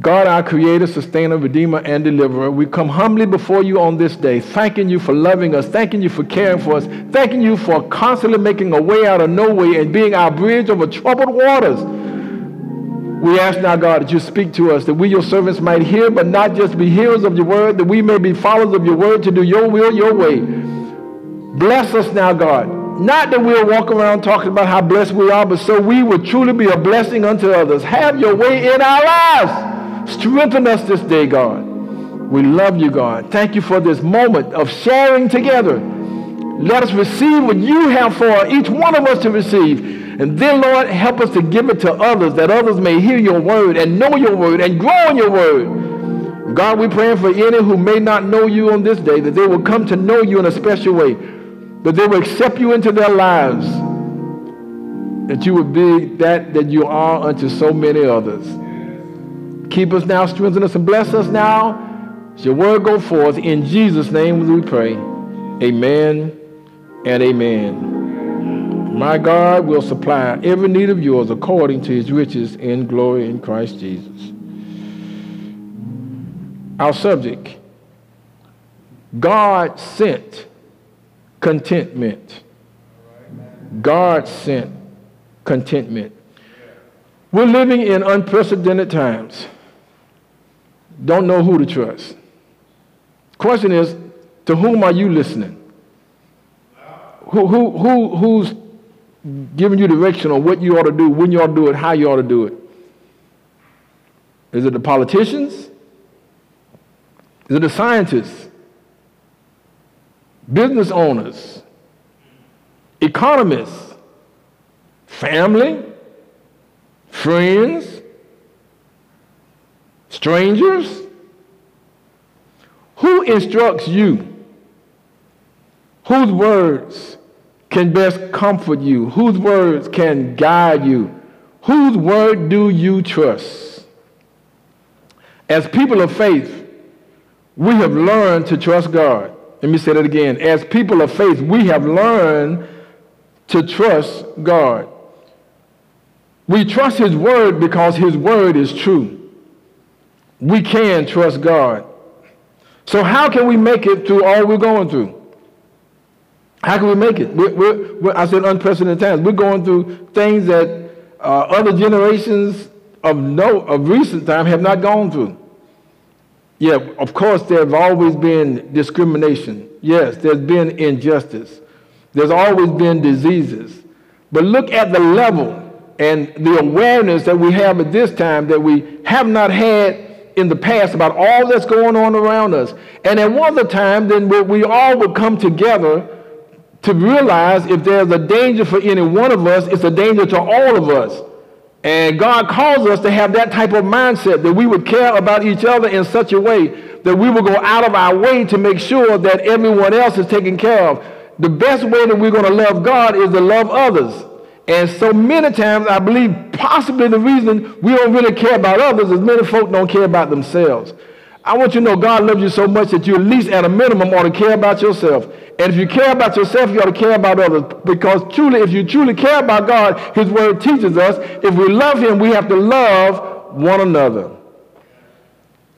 God, our creator, sustainer, redeemer, and deliverer, we come humbly before you on this day, thanking you for loving us, thanking you for caring for us, thanking you for constantly making a way out of no way and being our bridge over troubled waters. We ask now, God, that you speak to us, that we, your servants, might hear, but not just be hearers of your word, that we may be followers of your word to do your will, your way. Bless us now, God. Not that we'll walk around talking about how blessed we are, but so we will truly be a blessing unto others. Have your way in our lives. Strengthen us this day, God. We love you, God. Thank you for this moment of sharing together. Let us receive what you have for each one of us to receive. And then, Lord, help us to give it to others that others may hear your word and know your word and grow in your word. God, we pray for any who may not know you on this day, that they will come to know you in a special way that they will accept you into their lives, that you would be that that you are unto so many others. Keep us now, strengthen us, and bless us now. As your word go forth, in Jesus' name we pray. Amen and amen. My God will supply every need of yours according to his riches in glory in Christ Jesus. Our subject God sent contentment. God sent contentment. We're living in unprecedented times. Don't know who to trust. Question is, to whom are you listening? Who, who, who, who's giving you direction on what you ought to do, when you ought to do it, how you ought to do it? Is it the politicians? Is it the scientists? business owners, economists, family, friends, strangers? Who instructs you? Whose words can best comfort you? Whose words can guide you? Whose word do you trust? As people of faith, we have learned to trust God. Let me say that again. As people of faith, we have learned to trust God. We trust His word because His word is true. We can trust God. So, how can we make it through all we're going through? How can we make it? We're, we're, we're, I said unprecedented times. We're going through things that uh, other generations of no of recent time have not gone through. Yeah, of course, there have always been discrimination. Yes, there's been injustice. There's always been diseases. But look at the level and the awareness that we have at this time that we have not had in the past about all that's going on around us. And at one the time, then we all would come together to realize if there's a danger for any one of us, it's a danger to all of us. And God calls us to have that type of mindset that we would care about each other in such a way that we will go out of our way to make sure that everyone else is taken care of. The best way that we're going to love God is to love others. And so many times, I believe possibly the reason we don't really care about others is many folk don't care about themselves. I want you to know God loves you so much that you at least at a minimum ought to care about yourself. And if you care about yourself, you ought to care about others. Because truly, if you truly care about God, His Word teaches us if we love Him, we have to love one another.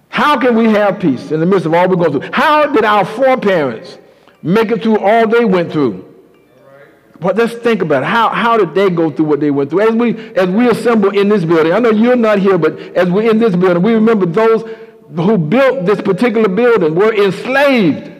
How can we have peace in the midst of all we're going through? How did our foreparents make it through all they went through? Well, let's think about it. How, how did they go through what they went through? As we, as we assemble in this building, I know you're not here, but as we're in this building, we remember those who built this particular building were enslaved.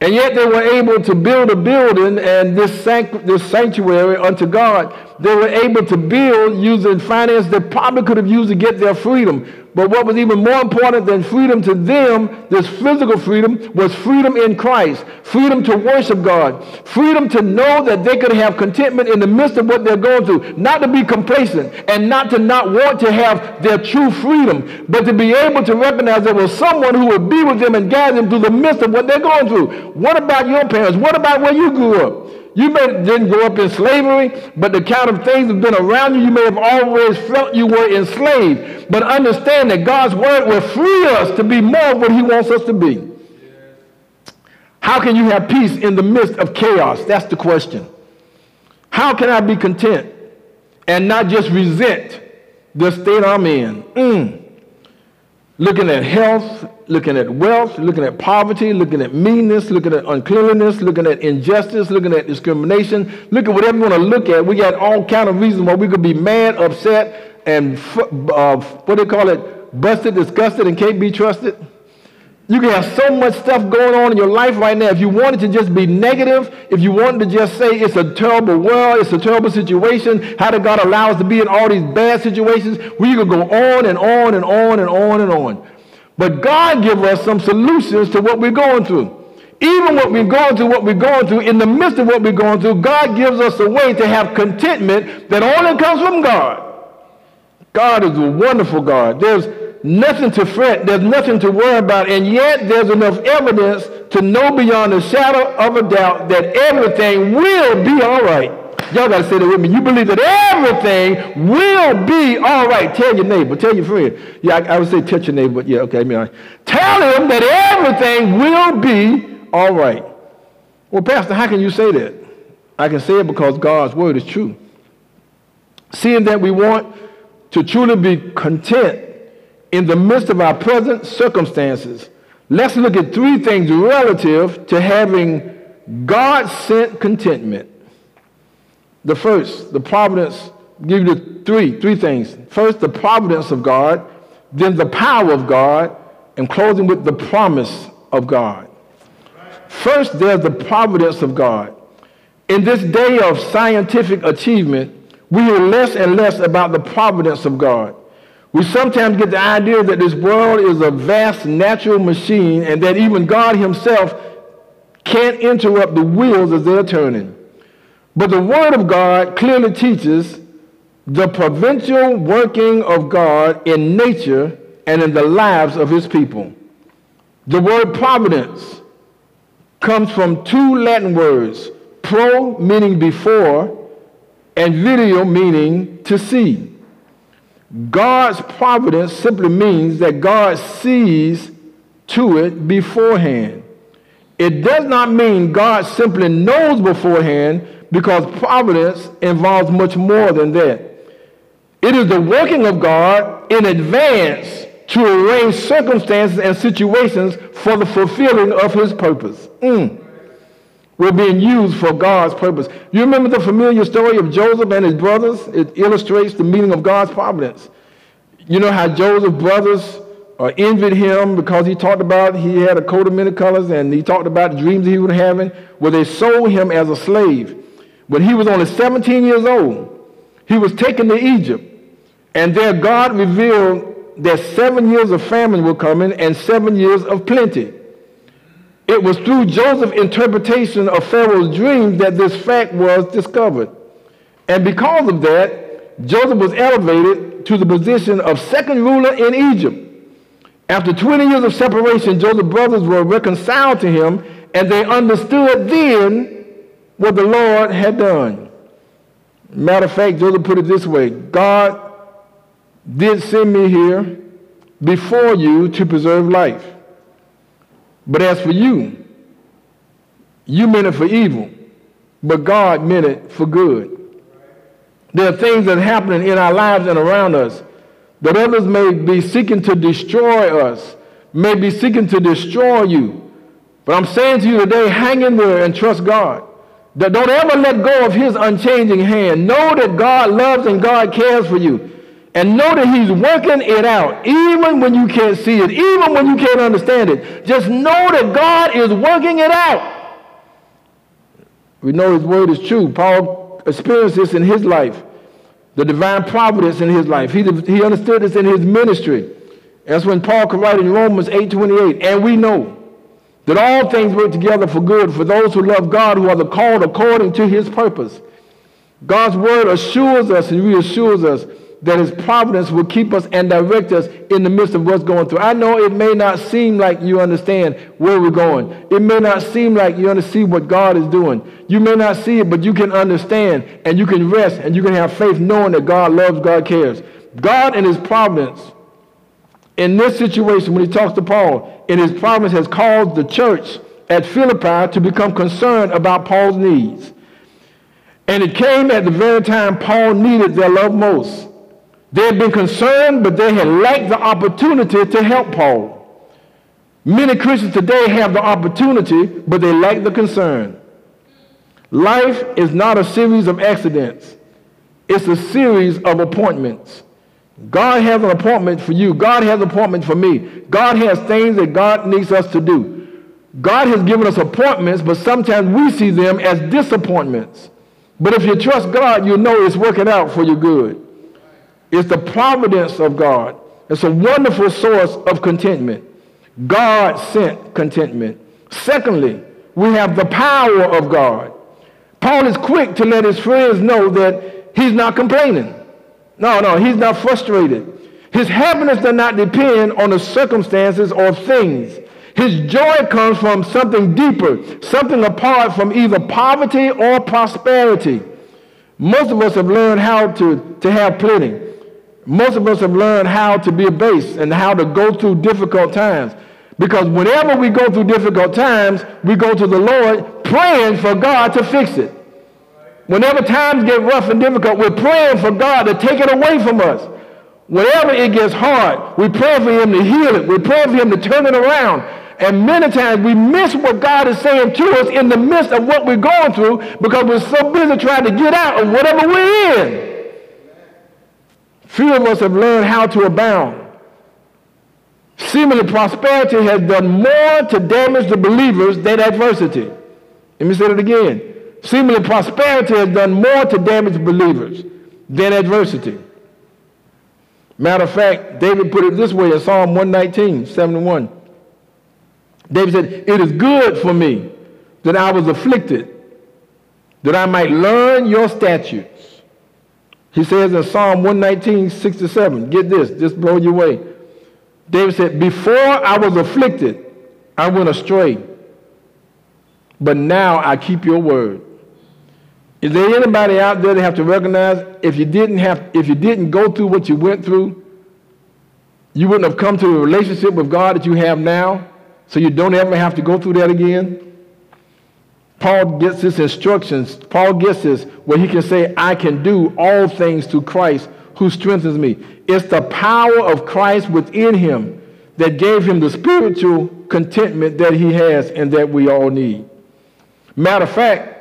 And yet they were able to build a building and this, this sanctuary unto God. They were able to build using finance they probably could have used to get their freedom. But what was even more important than freedom to them, this physical freedom, was freedom in Christ. Freedom to worship God. Freedom to know that they could have contentment in the midst of what they're going through. Not to be complacent and not to not want to have their true freedom, but to be able to recognize there was someone who would be with them and guide them through the midst of what they're going through. What about your parents? What about where you grew up? You may didn't grow up in slavery, but the kind of things have been around you, you may have always felt you were enslaved. But understand that God's word will free us to be more of what he wants us to be. How can you have peace in the midst of chaos? That's the question. How can I be content and not just resent the state I'm in? Mm. Looking at health, looking at wealth, looking at poverty, looking at meanness, looking at uncleanliness, looking at injustice, looking at discrimination. Look at whatever you want to look at. We got all kind of reasons why we could be mad, upset, and uh, what do they call it? Busted, disgusted, and can't be trusted. You can have so much stuff going on in your life right now. If you wanted to just be negative, if you wanted to just say it's a terrible world, it's a terrible situation, how did God allow us to be in all these bad situations? We could go on and on and on and on and on. But God give us some solutions to what we're going through. Even what we're going through, what we're going through, in the midst of what we're going through, God gives us a way to have contentment that only comes from God. God is a wonderful God. There's nothing to fret. There's nothing to worry about. And yet there's enough evidence to know beyond a shadow of a doubt that everything will be all right. Y'all got to say that with me. You believe that everything will be all right. Tell your neighbor. Tell your friend. Yeah, I, I would say touch your neighbor, but yeah, okay. I mean, Tell him that everything will be all right. Well, Pastor, how can you say that? I can say it because God's word is true. Seeing that we want to truly be content in the midst of our present circumstances, let's look at three things relative to having God sent contentment. The first, the providence, give you three, three things. First, the providence of God, then the power of God, and closing with the promise of God. First, there's the providence of God. In this day of scientific achievement, we hear less and less about the providence of God. We sometimes get the idea that this world is a vast natural machine and that even God Himself can't interrupt the wheels as they're turning. But the Word of God clearly teaches the providential working of God in nature and in the lives of His people. The word providence comes from two Latin words pro meaning before and video meaning to see. God's providence simply means that God sees to it beforehand. It does not mean God simply knows beforehand because providence involves much more than that. It is the working of God in advance to arrange circumstances and situations for the fulfilling of his purpose. Mm. We're being used for God's purpose. You remember the familiar story of Joseph and his brothers? It illustrates the meaning of God's providence. You know how Joseph's brothers uh, envied him because he talked about he had a coat of many colors and he talked about the dreams he was having. Well, they sold him as a slave. When he was only 17 years old, he was taken to Egypt. And there God revealed that seven years of famine were coming and seven years of plenty. It was through Joseph's interpretation of Pharaoh's dream that this fact was discovered. And because of that, Joseph was elevated to the position of second ruler in Egypt. After 20 years of separation, Joseph's brothers were reconciled to him, and they understood then what the Lord had done. Matter of fact, Joseph put it this way God did send me here before you to preserve life. But as for you, you meant it for evil, but God meant it for good. There are things that are happening in our lives and around us that others may be seeking to destroy us, may be seeking to destroy you. But I'm saying to you today, hang in there and trust God. Don't ever let go of his unchanging hand. Know that God loves and God cares for you. And know that he's working it out, even when you can't see it, even when you can't understand it. Just know that God is working it out. We know his word is true. Paul experienced this in his life, the divine providence in his life. He, he understood this in his ministry. That's when Paul could write in Romans 8:28, and we know that all things work together for good for those who love God, who are the called according to his purpose. God's word assures us and reassures us that his providence will keep us and direct us in the midst of what's going through. I know it may not seem like you understand where we're going. It may not seem like you understand what God is doing. You may not see it, but you can understand and you can rest and you can have faith knowing that God loves, God cares. God and his providence in this situation, when he talks to Paul, in his promise has caused the church at Philippi to become concerned about Paul's needs. And it came at the very time Paul needed their love most. They had been concerned, but they had lacked the opportunity to help Paul. Many Christians today have the opportunity, but they lack the concern. Life is not a series of accidents, it's a series of appointments. God has an appointment for you. God has an appointment for me. God has things that God needs us to do. God has given us appointments, but sometimes we see them as disappointments. But if you trust God, you know it's working out for your good. It's the providence of God. It's a wonderful source of contentment. God sent contentment. Secondly, we have the power of God. Paul is quick to let his friends know that he's not complaining. No, no, he's not frustrated. His happiness does not depend on the circumstances or things. His joy comes from something deeper, something apart from either poverty or prosperity. Most of us have learned how to, to have plenty. Most of us have learned how to be abased and how to go through difficult times. Because whenever we go through difficult times, we go to the Lord praying for God to fix it. Whenever times get rough and difficult, we're praying for God to take it away from us. Whenever it gets hard, we pray for Him to heal it. We pray for Him to turn it around. And many times we miss what God is saying to us in the midst of what we're going through because we're so busy trying to get out of whatever we're in. Few of us have learned how to abound. Seemingly prosperity has done more to damage the believers than adversity. Let me say it again. Seemingly prosperity has done more to damage believers than adversity. Matter of fact, David put it this way in Psalm 119, 71. David said, It is good for me that I was afflicted, that I might learn your statutes. He says in Psalm 119, 67, get this, this blow you away. David said, Before I was afflicted, I went astray, but now I keep your word. Is there anybody out there that have to recognize if you didn't have if you didn't go through what you went through, you wouldn't have come to the relationship with God that you have now, so you don't ever have to go through that again? Paul gets his instructions. Paul gets this where he can say, I can do all things through Christ who strengthens me. It's the power of Christ within him that gave him the spiritual contentment that he has and that we all need. Matter of fact,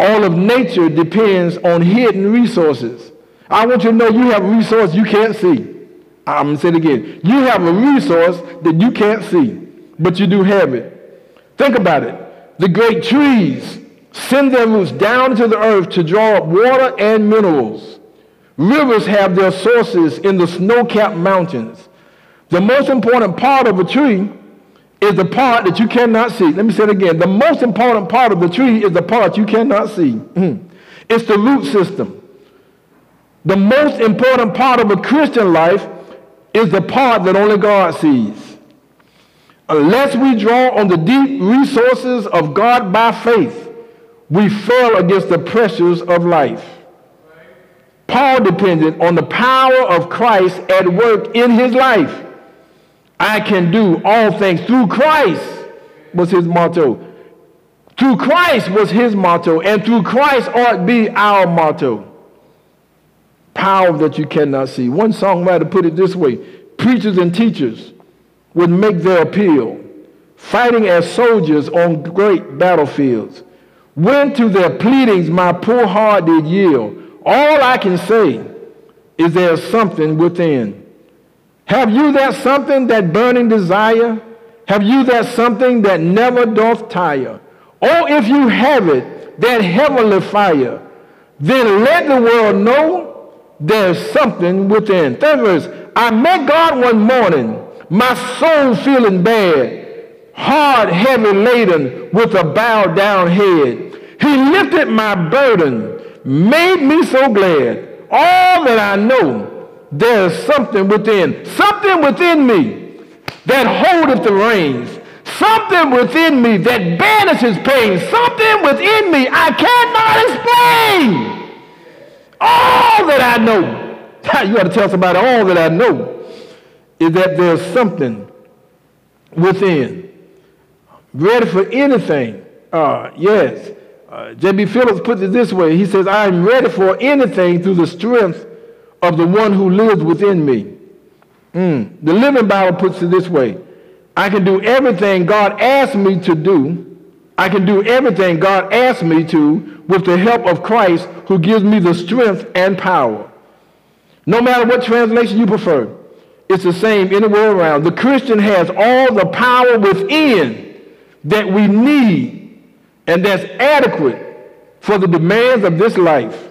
all of nature depends on hidden resources. I want you to know you have a resource you can't see. I'm going to say it again. You have a resource that you can't see, but you do have it. Think about it. The great trees send their roots down to the earth to draw up water and minerals. Rivers have their sources in the snow-capped mountains. The most important part of a tree is the part that you cannot see. Let me say it again. The most important part of the tree is the part you cannot see. Mm. It's the root system. The most important part of a Christian life is the part that only God sees. Unless we draw on the deep resources of God by faith, we fail against the pressures of life. Paul depended on the power of Christ at work in his life. I can do all things through Christ was his motto. Through Christ was his motto, and through Christ ought be our motto. Power that you cannot see. One songwriter put it this way preachers and teachers would make their appeal, fighting as soldiers on great battlefields. When to their pleadings my poor heart did yield, all I can say is there's something within have you that something, that burning desire? Have you that something that never doth tire? Or if you have it, that heavenly fire, then let the world know there's something within. Third verse, I met God one morning, my soul feeling bad, hard, heavy laden with a bowed down head. He lifted my burden, made me so glad. All that I know, there's something within, something within me that holdeth the reins, something within me that banishes pain, something within me I cannot explain. All that I know you got to tell somebody all that I know is that there's something within. Ready for anything. Uh, yes. Uh, J.B. Phillips puts it this way. He says, I am ready for anything through the strength of the one who lives within me. Mm. The Living Bible puts it this way. I can do everything God asked me to do. I can do everything God asked me to with the help of Christ who gives me the strength and power. No matter what translation you prefer, it's the same anywhere around. The Christian has all the power within that we need and that's adequate for the demands of this life.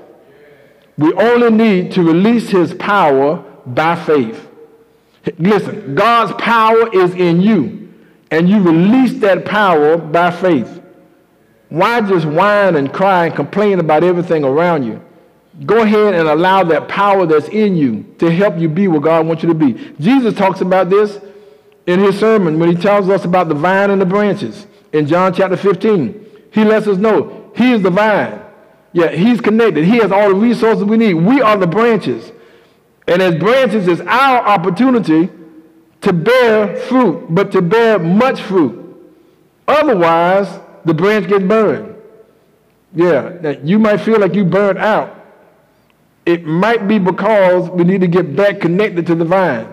We only need to release his power by faith. Listen, God's power is in you, and you release that power by faith. Why just whine and cry and complain about everything around you? Go ahead and allow that power that's in you to help you be what God wants you to be. Jesus talks about this in his sermon when he tells us about the vine and the branches in John chapter 15. He lets us know he is the vine. Yeah, he's connected. He has all the resources we need. We are the branches. And as branches, it's our opportunity to bear fruit, but to bear much fruit. Otherwise, the branch gets burned. Yeah, you might feel like you burned out it might be because we need to get back connected to the vine.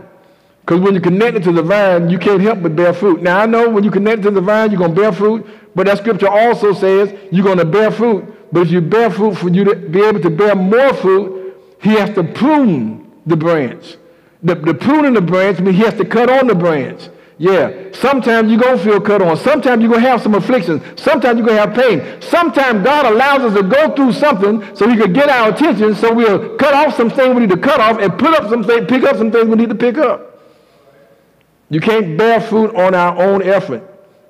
Because when you're connected to the vine, you can't help but bear fruit. Now, I know when you connect to the vine, you're going to bear fruit, but that scripture also says you're going to bear fruit. But if you bear fruit, for you to be able to bear more fruit, he has to prune the branch. The, the pruning the branch means he has to cut on the branch. Yeah. Sometimes you're going to feel cut on. Sometimes you're going to have some afflictions. Sometimes you're going to have pain. Sometimes God allows us to go through something so he could get our attention so we'll cut off some things we need to cut off and put up some things, pick up some things we need to pick up. You can't bear fruit on our own effort.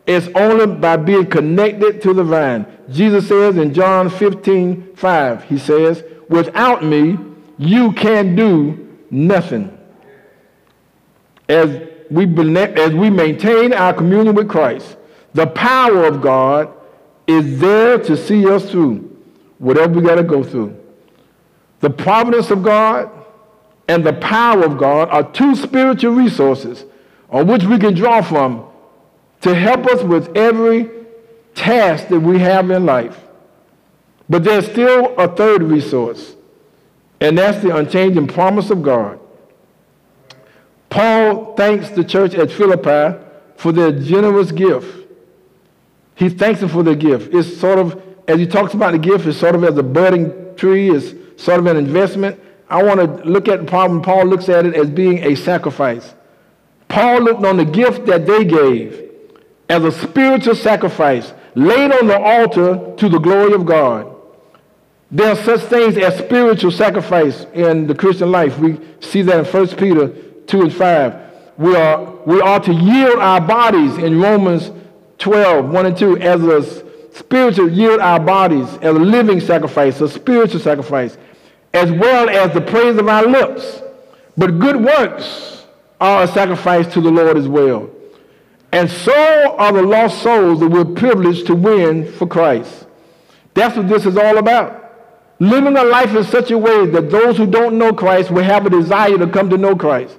It's only by being connected to the vine. Jesus says in John 15, 5, he says, without me, you can do nothing. As we, as we maintain our communion with Christ, the power of God is there to see us through whatever we got to go through. The providence of God and the power of God are two spiritual resources on which we can draw from to help us with every task that we have in life. But there's still a third resource, and that's the unchanging promise of God. Paul thanks the church at Philippi for their generous gift. He thanks them for their gift. It's sort of, as he talks about the gift, it's sort of as a budding tree, it's sort of an investment. I want to look at the problem. Paul looks at it as being a sacrifice. Paul looked on the gift that they gave as a spiritual sacrifice laid on the altar to the glory of God. There are such things as spiritual sacrifice in the Christian life. We see that in 1 Peter 2 and 5. We are, we are to yield our bodies in Romans 12, 1 and 2, as a spiritual, yield our bodies as a living sacrifice, a spiritual sacrifice, as well as the praise of our lips. But good works are a sacrifice to the Lord as well. And so are the lost souls that we're privileged to win for Christ. That's what this is all about. Living a life in such a way that those who don't know Christ will have a desire to come to know Christ.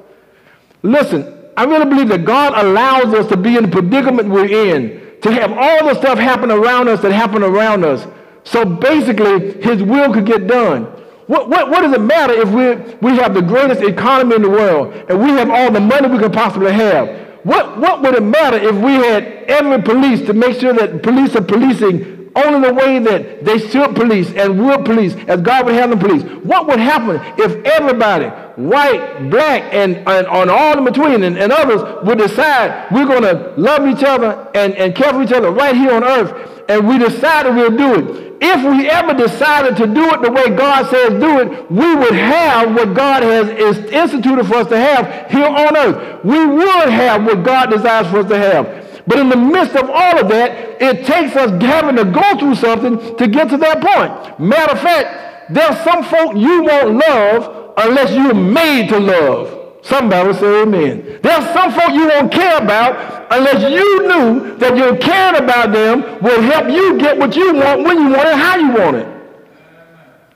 Listen, I really believe that God allows us to be in the predicament we're in, to have all the stuff happen around us that happen around us. So basically, his will could get done. What, what, what does it matter if we, we have the greatest economy in the world and we have all the money we could possibly have? What, what would it matter if we had every police to make sure that police are policing only the way that they should police and would police as God would have them police. What would happen if everybody, white, black, and, and on all in between and, and others would decide we're going to love each other and, and care for each other right here on earth and we decided we'll do it. If we ever decided to do it the way God says do it, we would have what God has instituted for us to have here on earth. We would have what God desires for us to have. But in the midst of all of that, it takes us having to go through something to get to that point. Matter of fact, there's some folk you won't love unless you're made to love. Somebody say amen. There's some folk you won't care about unless you knew that your caring about them will help you get what you want, when you want it, how you want it.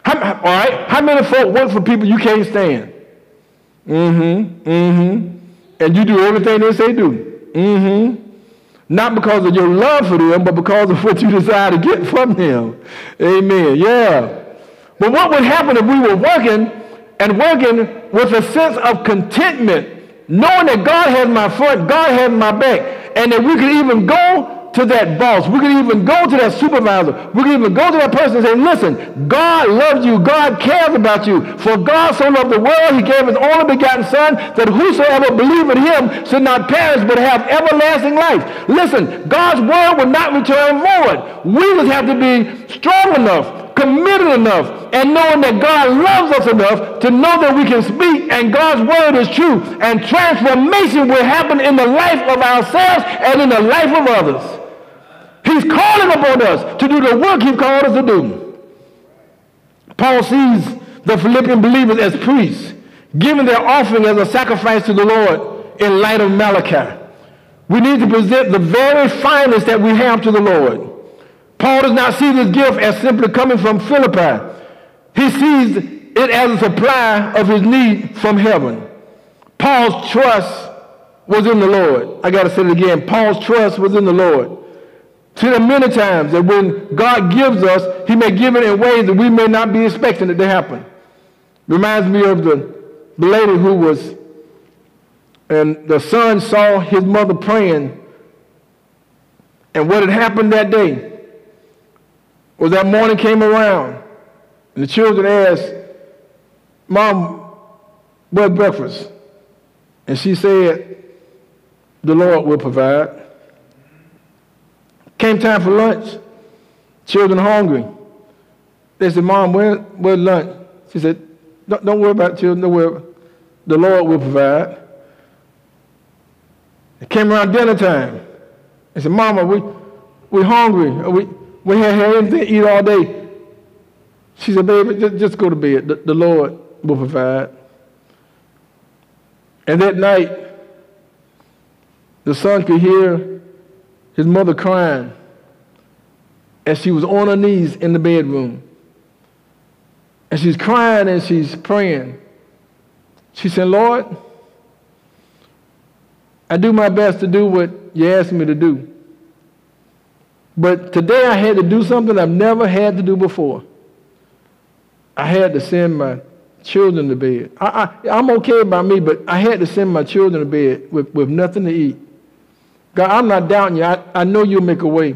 How, all right? How many folk work for people you can't stand? Mm-hmm. Mm-hmm. And you do everything they say do. Mm-hmm. Not because of your love for them, but because of what you desire to get from them. Amen. Yeah. But what would happen if we were working and working with a sense of contentment, knowing that God has my front, God has my back, and that we could even go to that boss. We can even go to that supervisor. We can even go to that person and say, listen, God loves you. God cares about you. For God so loved the world, he gave his only begotten son that whosoever believe in him should not perish but have everlasting life. Listen, God's word will not return void. We just have to be strong enough, committed enough, and knowing that God loves us enough to know that we can speak and God's word is true. And transformation will happen in the life of ourselves and in the life of others. He's calling upon us to do the work He's called us to do. Paul sees the Philippian believers as priests, giving their offering as a sacrifice to the Lord in light of Malachi. We need to present the very finest that we have to the Lord. Paul does not see this gift as simply coming from Philippi. He sees it as a supply of his need from heaven. Paul's trust was in the Lord. I got to say it again. Paul's trust was in the Lord. See, there are many times that when God gives us, he may give it in ways that we may not be expecting it to happen. Reminds me of the, the lady who was, and the son saw his mother praying. And what had happened that day was that morning came around, and the children asked, Mom, what breakfast? And she said, The Lord will provide. Came time for lunch. Children hungry. They said, Mom, where, where's lunch? She said, don't, don't worry about children. Don't worry. The Lord will provide. It came around dinner time. They said, Mama, we, we hungry. We, we haven't had anything to eat all day. She said, baby, just, just go to bed. The, the Lord will provide. And that night, the son could hear his mother crying as she was on her knees in the bedroom. And she's crying and she's praying. She said, Lord, I do my best to do what you asked me to do. But today I had to do something I've never had to do before. I had to send my children to bed. I, am okay about me, but I had to send my children to bed with, with nothing to eat. God, I'm not doubting you. I, I know you'll make a way,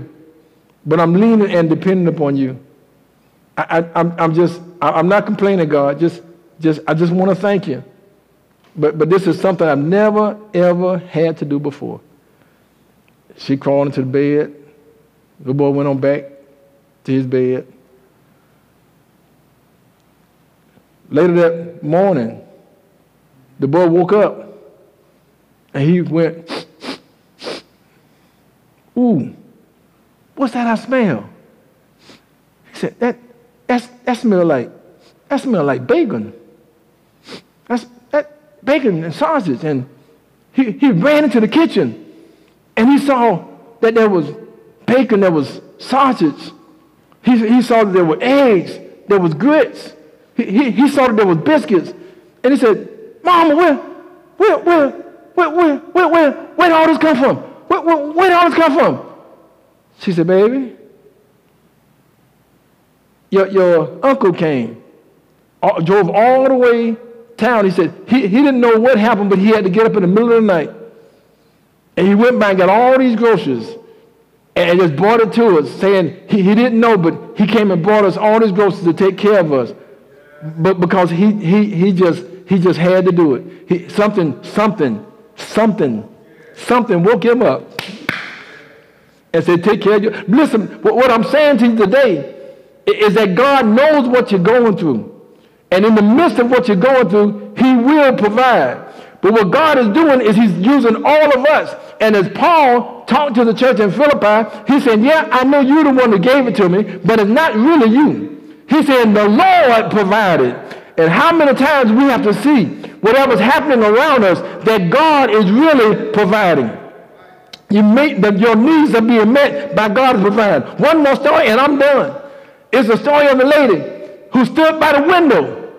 but I'm leaning and depending upon you. I, I, I'm, I'm just, I, am not complaining, God. Just, just, I just want to thank you. But, but this is something I've never, ever had to do before. She crawled into the bed. The boy went on back to his bed. Later that morning, the boy woke up and he went, Ooh, what's that I smell? He said, that, that's, that smell like, that smell like bacon. That's that bacon and sausage. And he, he ran into the kitchen and he saw that there was bacon, there was sausage. He, he saw that there were eggs, there was grits. He, he, he saw that there was biscuits. And he said, Mama, where, where, where, where, where, where, where, where did all this come from? Where, where, where did all this come from? She said, baby, your, your uncle came, uh, drove all the way town. He said he, he didn't know what happened, but he had to get up in the middle of the night. And he went by and got all these groceries. and just brought it to us, saying he, he didn't know, but he came and brought us all these groceries to take care of us. But because he, he, he, just, he just had to do it. He, something, something, something, something woke him up and said, Take care of you. Listen, what I'm saying to you today is that God knows what you're going through. And in the midst of what you're going through, He will provide. But what God is doing is He's using all of us. And as Paul talked to the church in Philippi, he said, Yeah, I know you're the one that gave it to me, but it's not really you. He said, The Lord provided. And how many times we have to see whatever's happening around us that God is really providing. You meet that your needs are being met by God's providing. One more story and I'm done. It's the story of the lady who stood by the window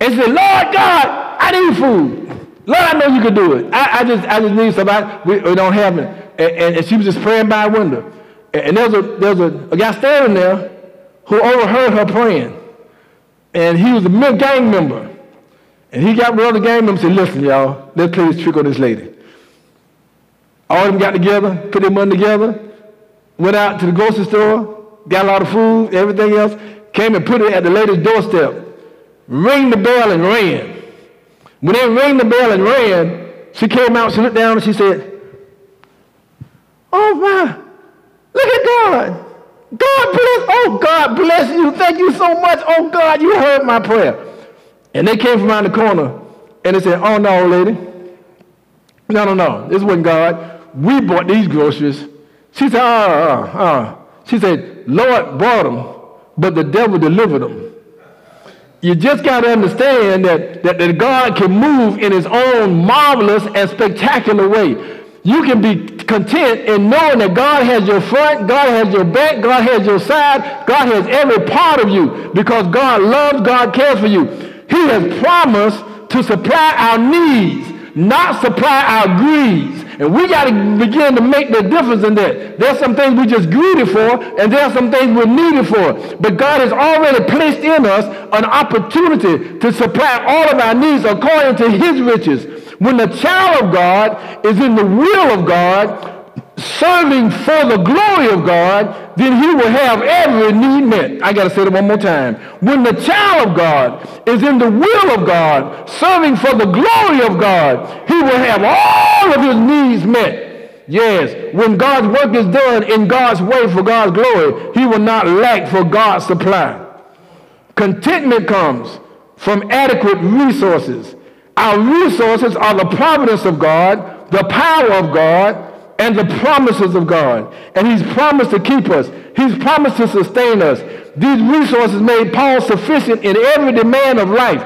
and said, Lord God, I need food. Lord, I know you can do it. I, I just, I just need somebody. We, we don't have it. And, and, and, she was just praying by a window. And, and there was, a, there was a, a guy standing there who overheard her praying. And he was a gang member. And he got with the members and said, listen, y'all, let's play this trick on this lady. All of them got together, put their money together, went out to the grocery store, got a lot of food, everything else, came and put it at the lady's doorstep, rang the bell and ran. When they rang the bell and ran, she came out, she looked down and she said, Oh my, look at God. God bless, oh God bless you. Thank you so much. Oh God, you heard my prayer. And they came from around the corner and they said, Oh no, lady. No, no, no. This wasn't God. We bought these groceries. She said, uh, uh, uh. She said, Lord brought them, but the devil delivered them you just got to understand that, that, that God can move in his own marvelous and spectacular way. You can be content in knowing that God has your front, God has your back, God has your side, God has every part of you because God loves, God cares for you. He has promised to supply our needs, not supply our greeds. And we got to begin to make the difference in that. There's some things we just greedy for, and there's some things we're needed for. But God has already placed in us an opportunity to supply all of our needs according to his riches. When the child of God is in the will of God, serving for the glory of God, then he will have every need met. I got to say it one more time. When the child of God is in the will of God, serving for the glory of God, he will have all of his needs met. Yes, when God's work is done in God's way for God's glory, he will not lack for God's supply. Contentment comes from adequate resources. Our resources are the providence of God, the power of God, and the promises of God. And he's promised to keep us. He's promised to sustain us. These resources made Paul sufficient in every demand of life.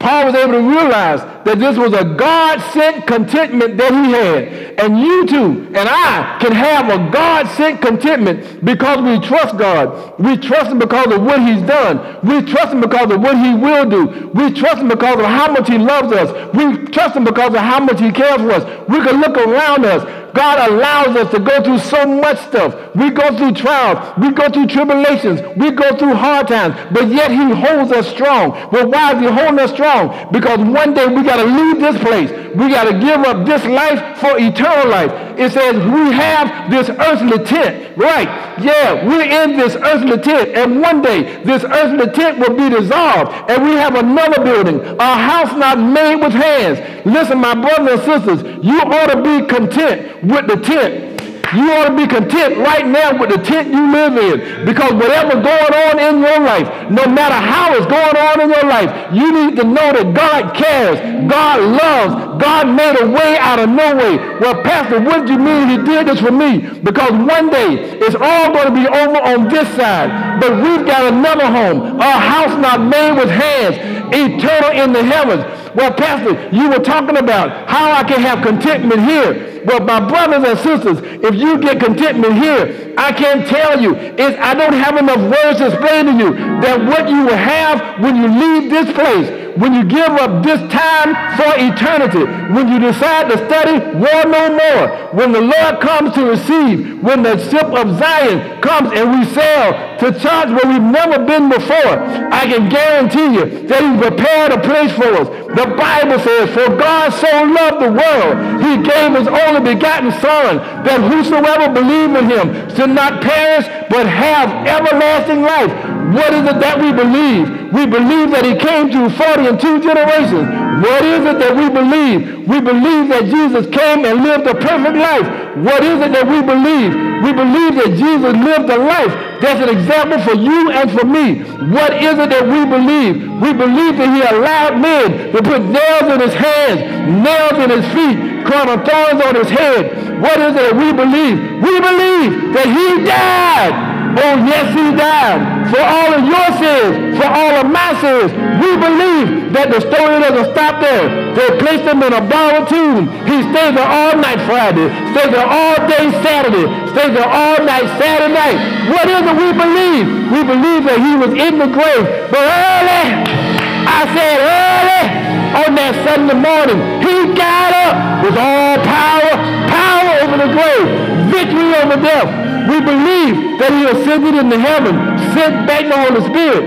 Paul was able to realize that this was a God-sent contentment that he had. And you too and I can have a God-sent contentment because we trust God. We trust him because of what he's done. We trust him because of what he will do. We trust him because of how much he loves us. We trust him because of how much he cares for us. We can look around us God allows us to go through so much stuff. We go through trials. We go through tribulations. We go through hard times. But yet he holds us strong. Well, why is he holding us strong? Because one day we got to leave this place. We got to give up this life for eternal life. It says we have this earthly tent. Right. Yeah, we're in this earthly tent. And one day this earthly tent will be dissolved. And we have another building, a house not made with hands. Listen, my brothers and sisters, you ought to be content with the tent. You ought to be content right now with the tent you live in. Because whatever's going on in your life, no matter how it's going on in your life, you need to know that God cares. God loves. God made a way out of no way. Well, Pastor, what do you mean he did this for me? Because one day it's all going to be over on this side. But we've got another home, a house not made with hands, eternal in the heavens. Well, Pastor, you were talking about how I can have contentment here. Well, my brothers and sisters, if you get contentment here, I can't tell you. It's, I don't have enough words to explain to you that what you will have when you leave this place when you give up this time for eternity, when you decide to study war no more, when the Lord comes to receive, when the ship of Zion comes and we sail to charge where we've never been before, I can guarantee you that prepared a place for us The Bible says, For God so loved the world, he gave his only begotten Son, that whosoever believe in him should not perish, but have everlasting life. What is it that we believe? We believe that he came through 40 and two generations. What is it that we believe? We believe that Jesus came and lived a perfect life. What is it that we believe? We believe that Jesus lived a life that's an example for you and for me. What is it that we believe? We believe that he allowed men to put nails in his hands, nails in his feet, crown of thorns on his head. What is it that we believe? We believe that he died Oh, yes, he died for all of your sins, for all of my sins. We believe that the story doesn't stop there. They placed him in a borrowed tomb. He stayed there all night Friday, stayed there all day Saturday, stayed there all night Saturday night. What is it we believe? We believe that he was in the grave. But early, I said early, on that Sunday morning, he got up with all power, power over the grave, victory over death. We believe that he ascended into heaven, sent back the Holy Spirit,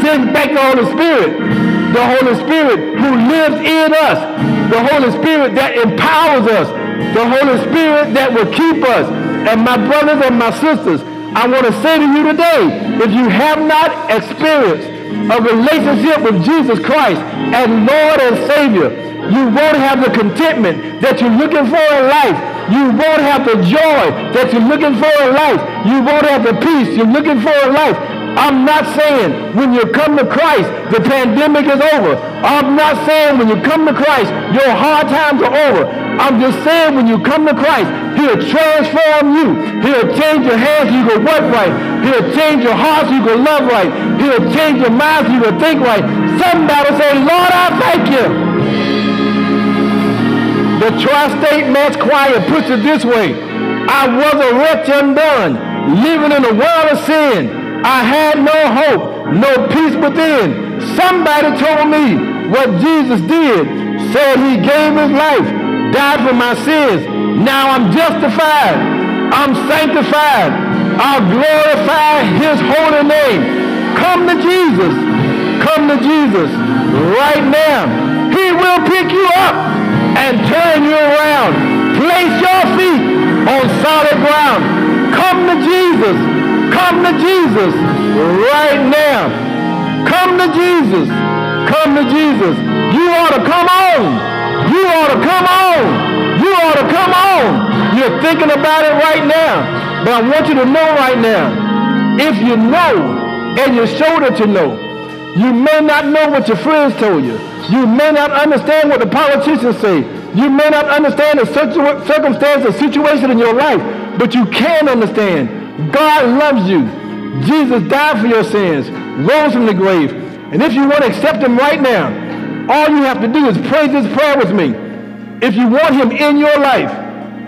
sent back the Holy Spirit, the Holy Spirit who lives in us, the Holy Spirit that empowers us, the Holy Spirit that will keep us. And my brothers and my sisters, I want to say to you today, if you have not experienced a relationship with Jesus Christ as Lord and Savior, you won't have the contentment that you're looking for in life you won't have the joy that you're looking for in life. You won't have the peace you're looking for in life. I'm not saying when you come to Christ, the pandemic is over. I'm not saying when you come to Christ, your hard times are over. I'm just saying when you come to Christ, he'll transform you. He'll change your hands so you can work right. He'll change your heart so you can love right. He'll change your mind so you can think right. Somebody say, Lord, I thank you. The Tri-State Mass Choir puts it this way. I was a wretch undone, living in a world of sin. I had no hope, no peace within. Somebody told me what Jesus did, said he gave his life, died for my sins. Now I'm justified. I'm sanctified. I'll glorify his holy name. Come to Jesus. Come to Jesus right now. He will pick you up and turn you around. Place your feet on solid ground. Come to Jesus. Come to Jesus right now. Come to Jesus. Come to Jesus. You ought to come on. You ought to come on. You ought to come on. You're thinking about it right now. But I want you to know right now, if you know and you showed that you know, you may not know what your friends told you. You may not understand what the politicians say. You may not understand the circumstance or situation in your life, but you can understand. God loves you. Jesus died for your sins, rose from the grave. And if you want to accept him right now, all you have to do is pray this prayer with me. If you want him in your life,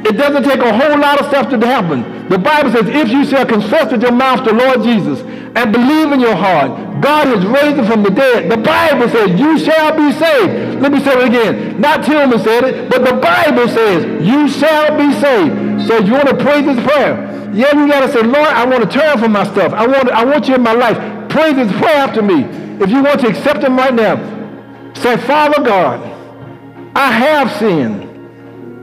it doesn't take a whole lot of stuff to happen. The Bible says, if you shall confess with your mouth the Lord Jesus and believe in your heart, God has raised him from the dead. The Bible says, you shall be saved. Let me say it again. Not Tillman said it, but the Bible says, you shall be saved. So you want to pray this prayer. Yeah, you got to say, Lord, I want to turn from my stuff. I want, I want you in my life. Pray this prayer after me. If you want to accept him right now, say, Father God, I have sinned.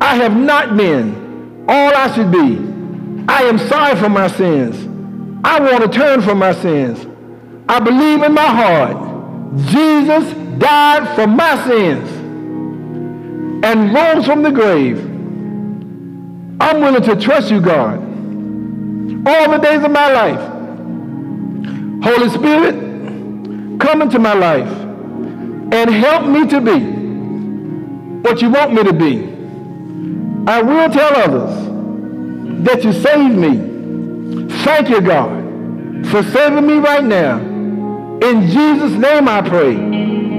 I have not been all I should be. I am sorry for my sins. I want to turn from my sins. I believe in my heart Jesus died for my sins and rose from the grave. I'm willing to trust you, God, all the days of my life. Holy Spirit, come into my life and help me to be what you want me to be. I will tell others that you saved me Thank you, God, for saving me right now. In Jesus' name I pray.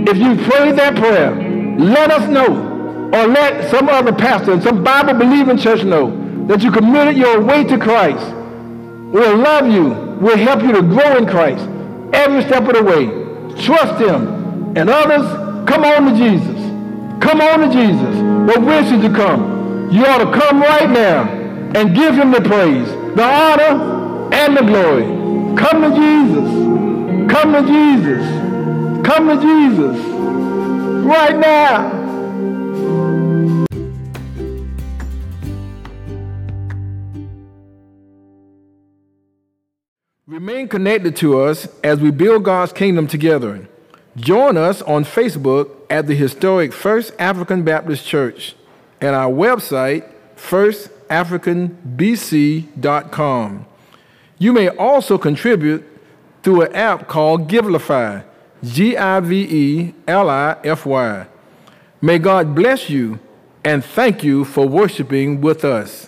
If you prayed that prayer, let us know or let some other pastor, some Bible-believing church know that you committed your way to Christ. We'll love you. We'll help you to grow in Christ every step of the way. Trust him. And others, come on to Jesus. Come on to Jesus. Where should you come? You ought to come right now and give him the praise, the honor, and the glory. Come to Jesus. Come to Jesus. Come to Jesus. right now. Remain connected to us as we build God's kingdom together. Join us on Facebook at the historic First African Baptist Church and our website, firstafricanbc.com. You may also contribute through an app called Givelify, G I V E L I F Y. May God bless you and thank you for worshiping with us.